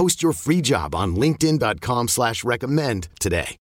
Post your free job on LinkedIn.com slash recommend today.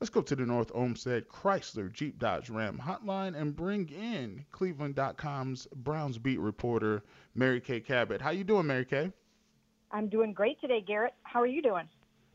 Let's go to the North Olmsted Chrysler Jeep Dodge Ram hotline and bring in Cleveland.com's Browns beat reporter Mary Kay Cabot. How you doing, Mary Kay? I'm doing great today, Garrett. How are you doing?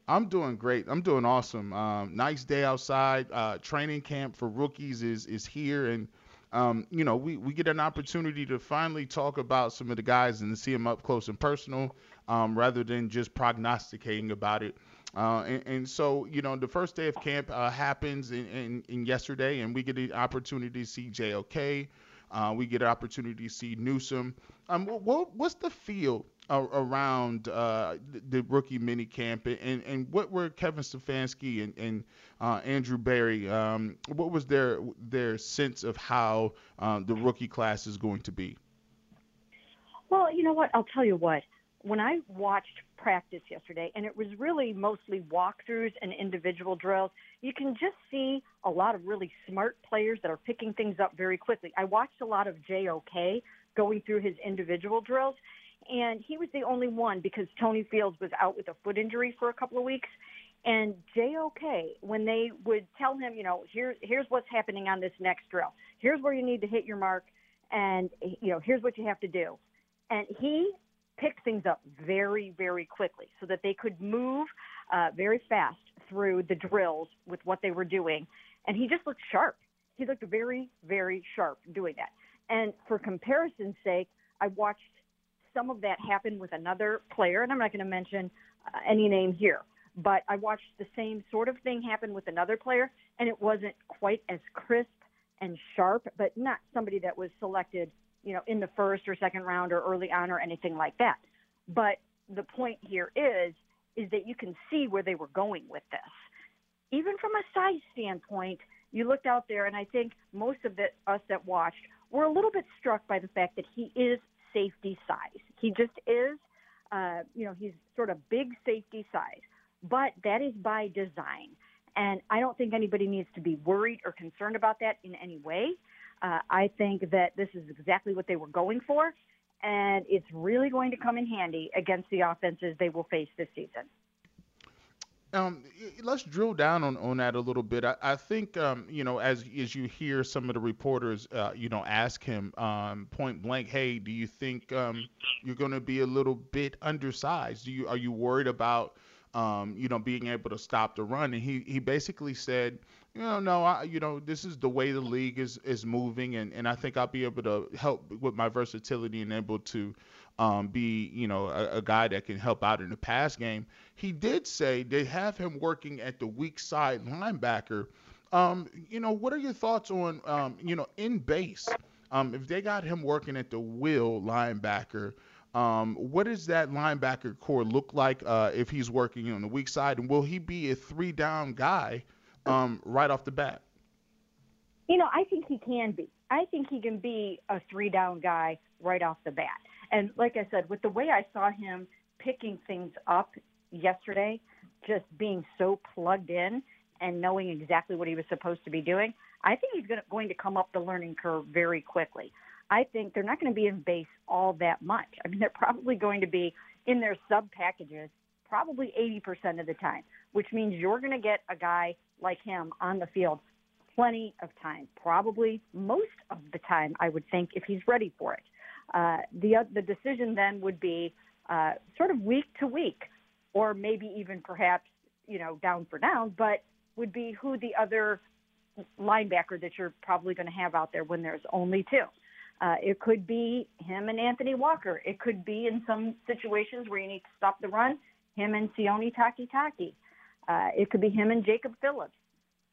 I'm doing great. I'm doing awesome. Um, nice day outside. Uh, training camp for rookies is is here, and um, you know we we get an opportunity to finally talk about some of the guys and see them up close and personal, um, rather than just prognosticating about it. Uh, and, and, so, you know, the first day of camp uh, happens in, in, in, yesterday, and we get the opportunity to see JOK. Uh, we get an opportunity to see Newsome. Um, what, what's the feel around uh, the rookie mini camp, and, and what were Kevin Stefanski and, and uh, Andrew Berry? Um, what was their their sense of how uh, the rookie class is going to be? Well, you know what? I'll tell you what. When I watched practice yesterday, and it was really mostly walkthroughs and individual drills. You can just see a lot of really smart players that are picking things up very quickly. I watched a lot of JOK going through his individual drills, and he was the only one because Tony Fields was out with a foot injury for a couple of weeks. And JOK, when they would tell him, you know, here, here's what's happening on this next drill. Here's where you need to hit your mark, and you know, here's what you have to do. And he picked things up very, very quickly so that they could move uh, very fast through the drills with what they were doing. And he just looked sharp. He looked very, very sharp doing that. And for comparison's sake, I watched some of that happen with another player, and I'm not going to mention uh, any name here, but I watched the same sort of thing happen with another player, and it wasn't quite as crisp and sharp, but not somebody that was selected you know, in the first or second round or early on or anything like that. But the point here is, is that you can see where they were going with this. Even from a size standpoint, you looked out there, and I think most of the, us that watched were a little bit struck by the fact that he is safety size. He just is. Uh, you know, he's sort of big safety size, but that is by design. And I don't think anybody needs to be worried or concerned about that in any way. Uh, I think that this is exactly what they were going for, and it's really going to come in handy against the offenses they will face this season. Um, let's drill down on, on that a little bit. I, I think, um, you know, as as you hear some of the reporters, uh, you know, ask him um, point blank, hey, do you think um, you're going to be a little bit undersized? Do you are you worried about, um, you know, being able to stop the run? And he he basically said, you know, no, I, you know, this is the way the league is is moving, and, and I think I'll be able to help with my versatility and able to um, be, you know, a, a, guy that can help out in the pass game. He did say they have him working at the weak side linebacker. Um, you know, what are your thoughts on, um, you know, in base? Um, if they got him working at the will linebacker, um, what does that linebacker corps look like uh, if he's working on the weak side? And will he be a three down guy? Um, right off the bat? You know, I think he can be. I think he can be a three down guy right off the bat. And like I said, with the way I saw him picking things up yesterday, just being so plugged in and knowing exactly what he was supposed to be doing, I think he's going to come up the learning curve very quickly. I think they're not going to be in base all that much. I mean, they're probably going to be in their sub packages probably 80% of the time, which means you're going to get a guy like him on the field plenty of time, probably most of the time, I would think, if he's ready for it. Uh, the, uh, the decision then would be uh, sort of week to week, or maybe even perhaps, you know, down for down, but would be who the other linebacker that you're probably going to have out there when there's only two. Uh, it could be him and Anthony Walker. It could be in some situations where you need to stop the run, him and Sione Takitaki. Uh, it could be him and Jacob Phillips.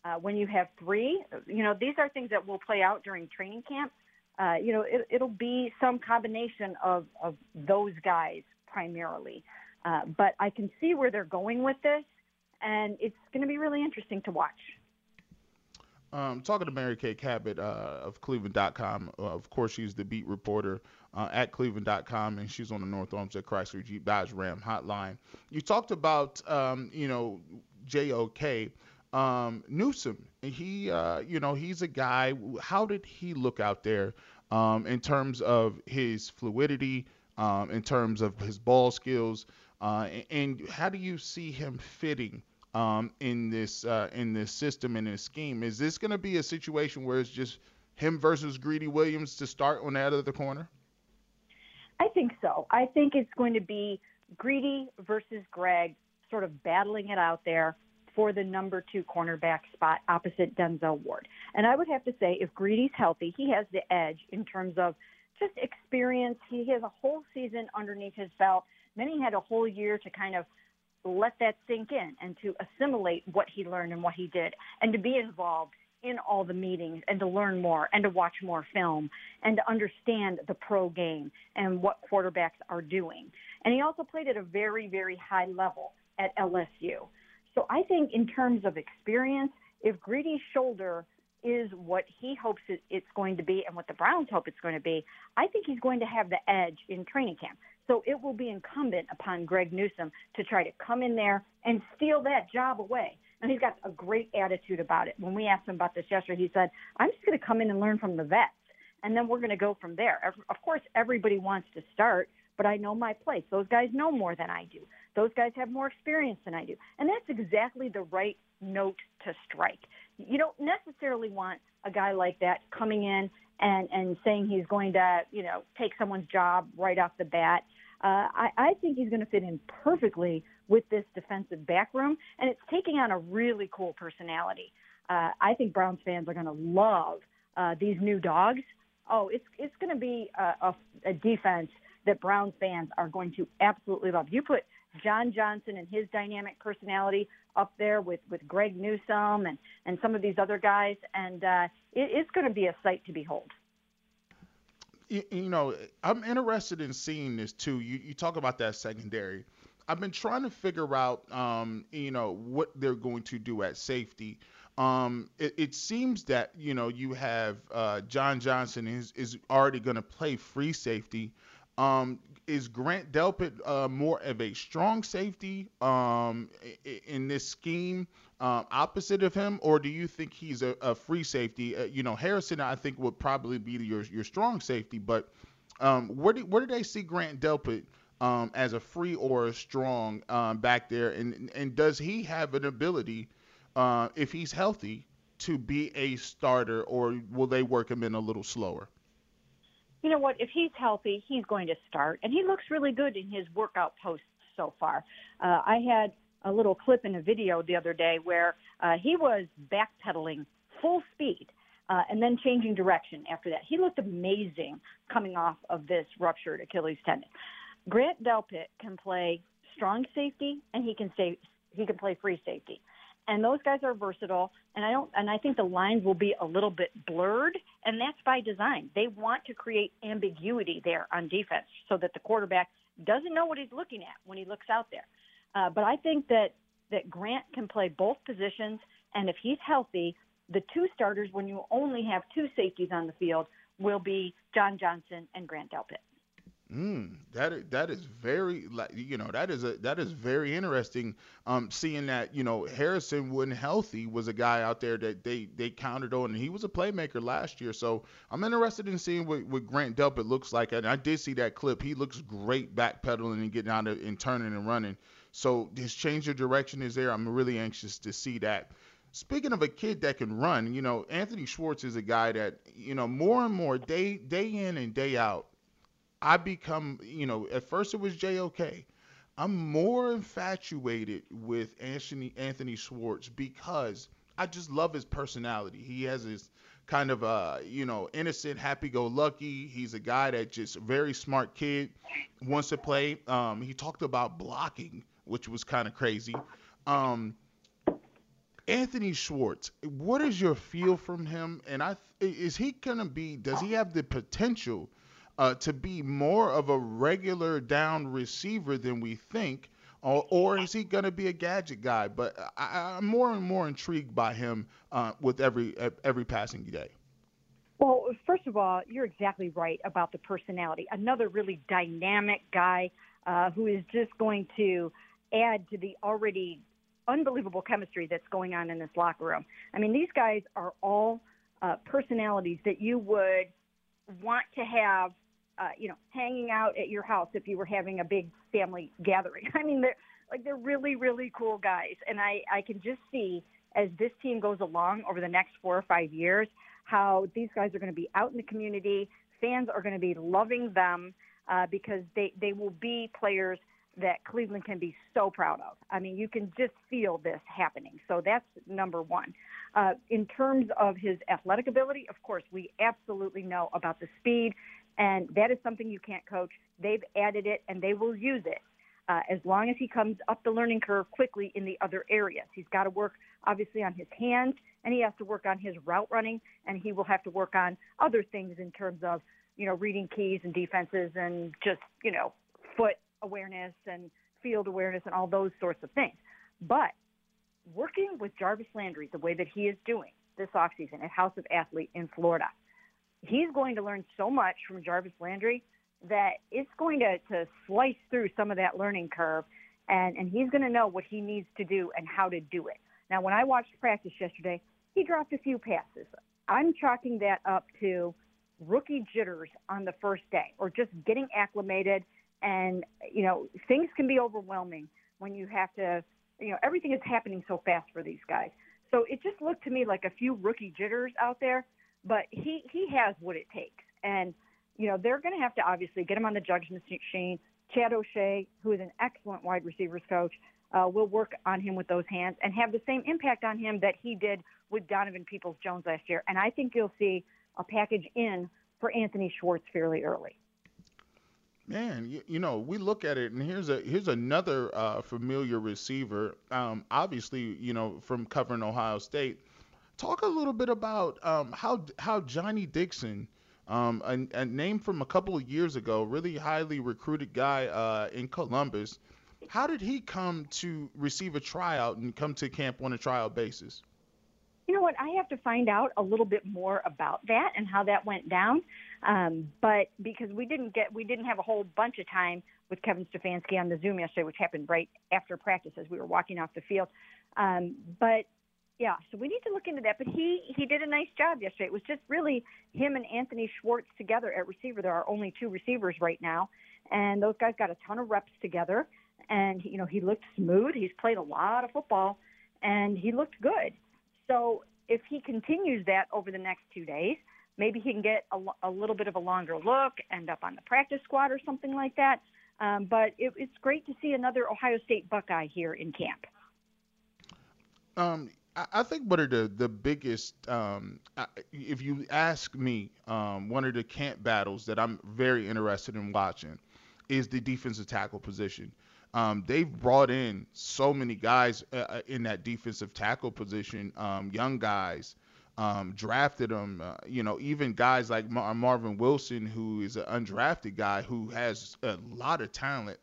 Uh, when you have three, you know, these are things that will play out during training camp. Uh, you know, it, it'll be some combination of, of those guys primarily. Uh, but I can see where they're going with this, and it's going to be really interesting to watch. Um, talking to Mary Kay Cabot uh, of Cleveland.com. Uh, of course, she's the beat reporter uh, at Cleveland.com, and she's on the North Olmsted Chrysler Jeep Dodge Ram hotline. You talked about, um, you know, JOK. Um, Newsome, he, uh, you know, he's a guy. How did he look out there um, in terms of his fluidity, um, in terms of his ball skills, uh, and how do you see him fitting um, in this uh, in this system in this scheme? Is this going to be a situation where it's just him versus Greedy Williams to start on that other corner? I think so. I think it's going to be Greedy versus Greg, sort of battling it out there for the number two cornerback spot opposite Denzel Ward. And I would have to say, if Greedy's healthy, he has the edge in terms of just experience. He has a whole season underneath his belt. Then he had a whole year to kind of let that sink in and to assimilate what he learned and what he did and to be involved in all the meetings and to learn more and to watch more film and to understand the pro game and what quarterbacks are doing. And he also played at a very, very high level at LSU. So I think in terms of experience, if Greedy's shoulder is what he hopes it's going to be and what the Browns hope it's going to be, I think he's going to have the edge in training camp. So it will be incumbent upon Greg Newsome to try to come in there and steal that job away. And he's got a great attitude about it. When we asked him about this yesterday, he said, I'm just going to come in and learn from the vets, and then we're going to go from there. Of course, everybody wants to start, but I know my place. Those guys know more than I do. Those guys have more experience than I do. And that's exactly the right note to strike. You don't necessarily want a guy like that coming in and, and saying he's going to, you know, take someone's job right off the bat. Uh, I, I think he's going to fit in perfectly with this defensive back room, and it's taking on a really cool personality. Uh, I think Browns fans are going to love uh, these new dogs. Oh, it's it's going to be a, a, a defense that Browns fans are going to absolutely love. You put John Johnson and his dynamic personality up there with, with Greg Newsome and, and some of these other guys, and uh, it, it's going to be a sight to behold. You, know, I'm interested in seeing this too. You, you talk about that secondary. I've been trying to figure out, um, you know, what they're going to do at safety. Um, it, it, seems that you know you have uh, John Johnson is is already going to play free safety. Um, is Grant Delpit uh, more of a strong safety um, in this scheme, uh, opposite of him, or do you think he's a, a free safety? Uh, you know, Harrison, I think would probably be your your strong safety, but um, where do where do they see Grant Delpit um, as a free or a strong um, back there, and and does he have an ability, uh, if he's healthy, to be a starter, or will they work him in a little slower? you know what? If he's healthy, he's going to start, and he looks really good in his workout posts so far. Uh, I had a little clip in a video the other day where uh, he was backpedaling full speed uh, and then changing direction after that. He looked amazing coming off of this ruptured Achilles tendon. Grant Delpit can play strong safety and he can stay he can play free safety and those guys are versatile and i don't and i think the lines will be a little bit blurred and that's by design they want to create ambiguity there on defense so that the quarterback doesn't know what he's looking at when he looks out there uh, but i think that that grant can play both positions and if he's healthy the two starters when you only have two safeties on the field will be john johnson and grant delpit Mm, that that is very like you know that is a that is very interesting. Um, seeing that you know Harrison when healthy was a guy out there that they they counted on, and he was a playmaker last year. So I'm interested in seeing what, what Grant Delpit looks like, and I did see that clip. He looks great backpedaling and getting out of, and turning and running. So his change of direction is there. I'm really anxious to see that. Speaking of a kid that can run, you know Anthony Schwartz is a guy that you know more and more day day in and day out I become, you know, at first it was JOK. I'm more infatuated with Anthony Anthony Schwartz because I just love his personality. He has his kind of uh, you know, innocent, happy-go-lucky. He's a guy that just very smart kid, wants to play. Um, he talked about blocking, which was kind of crazy. Um, Anthony Schwartz, what is your feel from him? And I is he gonna be? Does he have the potential uh, to be more of a regular down receiver than we think? Or, or is he to be a gadget guy? But I, am more and more intrigued by him uh, with every every passing day. Well, first of all, you're exactly right about the personality. Another really dynamic guy uh, who is just going to add to the already unbelievable chemistry that's going on in this locker room. I mean, these guys are all uh, personalities that you would want to have uh, you know, hanging out at your house if you were having a big family gathering. I mean, they're like they're really, really cool guys, and I I can just see as this team goes along over the next four or five years how these guys are going to be out in the community. Fans are going to be loving them uh, because they they will be players that Cleveland can be so proud of. I mean, you can just feel this happening. So that's number one. Uh, in terms of his athletic ability, of course, we absolutely know about the speed and that is something you can't coach. They've added it and they will use it uh, as long as he comes up the learning curve quickly in the other areas. He's got to work, obviously, on his hands and he has to work on his route running and he will have to work on other things in terms of, you know, reading keys and defenses and just, you know, foot awareness and field awareness and all those sorts of things. But working with Jarvis Landry the way that he is doing this offseason at House of Athlete in Florida – he's going to learn so much from Jarvis Landry that it's going to, to slice through some of that learning curve and, and he's going to know what he needs to do and how to do it. Now, when I watched practice yesterday, he dropped a few passes. I'm chalking that up to rookie jitters on the first day or just getting acclimated. And, you know, things can be overwhelming when you have to, you know, everything is happening so fast for these guys. So it just looked to me like a few rookie jitters out there but he he has what it takes, and you know they're going to have to obviously get him on the judgment machine. Chad O'Shea, who is an excellent wide receivers coach, uh, will work on him with those hands and have the same impact on him that he did with Donovan Peoples Jones last year. And I think you'll see a package in for Anthony Schwartz fairly early. Man, you, you, know, we look at it, and here's a here's another uh, familiar receiver. Um, obviously, you know, from covering Ohio State, Talk a little bit about um, how how Johnnie Dixon, um, a, a, name from a couple of years ago, really highly recruited guy uh, in Columbus. How did he come to receive a tryout and come to camp on a trial basis? You know what? I have to find out a little bit more about that and how that went down. Um, but because we didn't get, we didn't have a whole bunch of time with Kevin Stefanski on the Zoom yesterday, which happened right after practice as we were walking off the field. Um, but yeah, so we need to look into that. But he he did a nice job yesterday. It was just really him and Anthony Schwartz together at receiver. There are only two receivers right now, and those guys got a ton of reps together. And you know he looked smooth. He's played a lot of football, and he looked good. So if he continues that over the next two days, maybe he can get a, a little bit of a longer look, end up on the practice squad or something like that. Um, but it, it's great to see another Ohio State Buckeye here in camp. Um, I think one of the the biggest, um, if you ask me, um, one of the camp battles that I'm very interested in watching is the defensive tackle position. Um, they've brought in so many guys uh, uh in that defensive tackle position, um, young guys, um, drafted them. Uh, you know, even guys like Mar- Marvin Wilson, who is an undrafted guy who has a lot of talent.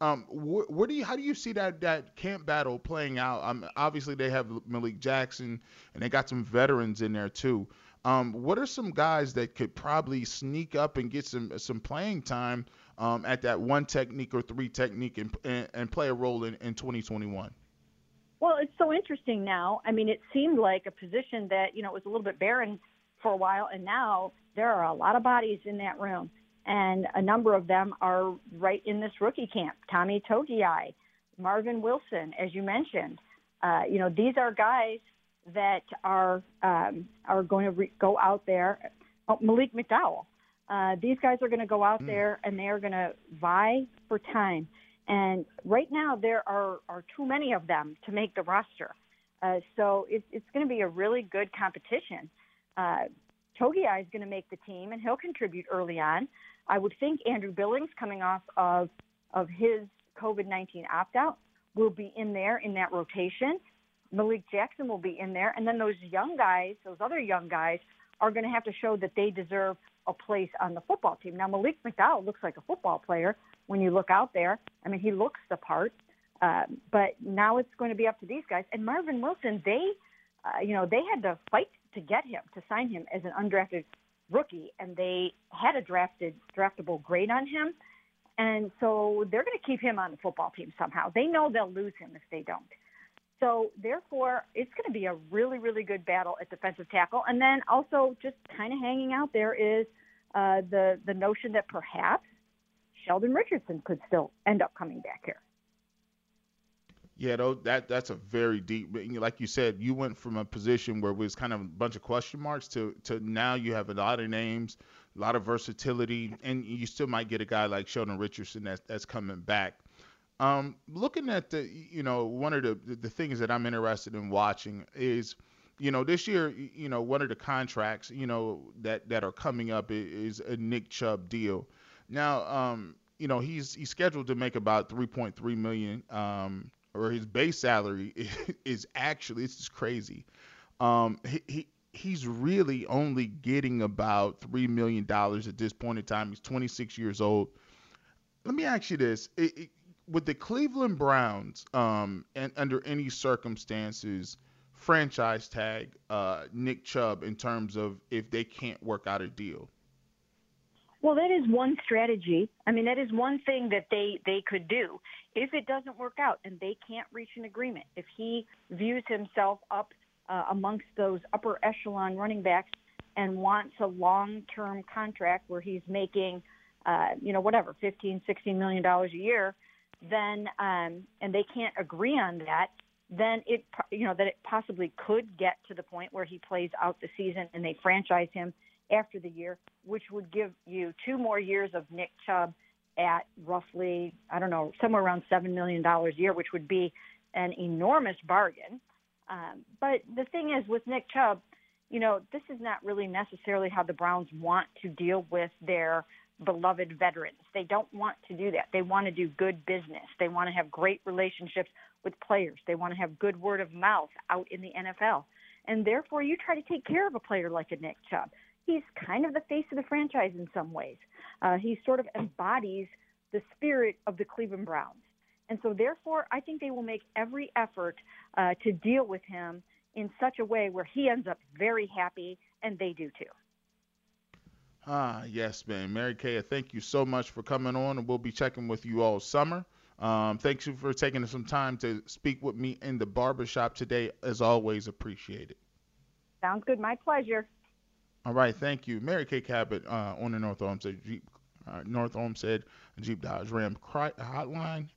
Um, wh- what do you, how do you see that that camp battle playing out? Um, obviously they have Malik Jackson and they got some veterans in there too. Um, what are some guys that could probably sneak up and get some some playing time um, at that one technique or three technique and and, and play a role in, in 2021? Well, it's so interesting now. I mean, it seemed like a position that you know was a little bit barren for a while, and now there are a lot of bodies in that room and a number of them are right in this rookie camp. Tommy Togiai, Marvin Wilson, as you mentioned. Uh, you know, these are guys that are um, are going to re- go out there. Oh, Malik McDowell. Uh, these guys are going to go out mm. there and they are going to vie for time. And right now, there are, are too many of them to make the roster. Uh, so it's, it's going to be a really good competition. Uh, is going to make the team, and he'll contribute early on. I would think Andrew Billings, coming off of of his COVID 19 opt out, will be in there in that rotation. Malik Jackson will be in there, and then those young guys, those other young guys, are going to have to show that they deserve a place on the football team. Now, Malik McDowell looks like a football player when you look out there. I mean, he looks the part. Uh, but now it's going to be up to these guys. And Marvin Wilson, they, uh, you know, they had to fight to get him, to sign him as an undrafted rookie, and they had a drafted draftable grade on him. And so they're going to keep him on the football team somehow. They know they'll lose him if they don't. So therefore, it's going to be a really, really good battle at defensive tackle. And then also just kind of hanging out there is uh, the the notion that perhaps Sheldon Richardson could still end up coming back here. Yeah, though, that that's a very deep. Like you said, you went from a position where it was kind of a bunch of question marks to to now you have a lot of names, a lot of versatility, and you still might get a guy like Sheldon Richardson that's that's coming back. Um, looking at the, you know, one of the the things that I'm interested in watching is, you know, this year, you know, one of the contracts, you know, that that are coming up is a Nick Chubb deal. Now, um, you know, he's he's scheduled to make about 3.3 million. Um, or his base salary is actually it's just crazy. Um, he, he he's really only getting about three million dollars at this point in time. He's 26 years old. Let me ask you this: it, it, with the Cleveland Browns, um, and under any circumstances, franchise tag uh, Nick Chubb in terms of if they can't work out a deal. Well, that is one strategy. I mean, that is one thing that they they could do if it doesn't work out and they can't reach an agreement. If he views himself up uh, amongst those upper echelon running backs and wants a long-term contract where he's making, uh, you know, whatever, 15, 16 million dollars a year, then um, and they can't agree on that, then it you know that it possibly could get to the point where he plays out the season and they franchise him after the year, which would give you two more years of Nick Chubb at roughly, I don't know, somewhere around $7 million a year, which would be an enormous bargain. Um, but the thing is, with Nick Chubb, you know, this is not really necessarily how the Browns want to deal with their beloved veterans. They don't want to do that. They want to do good business. They want to have great relationships with players. They want to have good word of mouth out in the NFL. And therefore, you try to take care of a player like a Nick Chubb he's kind of the face of the franchise in some ways. Uh, he sort of embodies the spirit of the Cleveland Browns. And so, therefore, I think they will make every effort uh, to deal with him in such a way where he ends up very happy and they do too. Ah, yes, man. Mary Kay, thank you so much for coming on, and we'll be checking with you all summer. Um, thanks you for taking some time to speak with me in the barbershop today. As always, appreciate it. Sounds good. My pleasure. All right, thank you, Mary Kay Cabot uh, on the North Olmsted Jeep, uh, North Olmsted Jeep Dodge Ram cry, Hotline.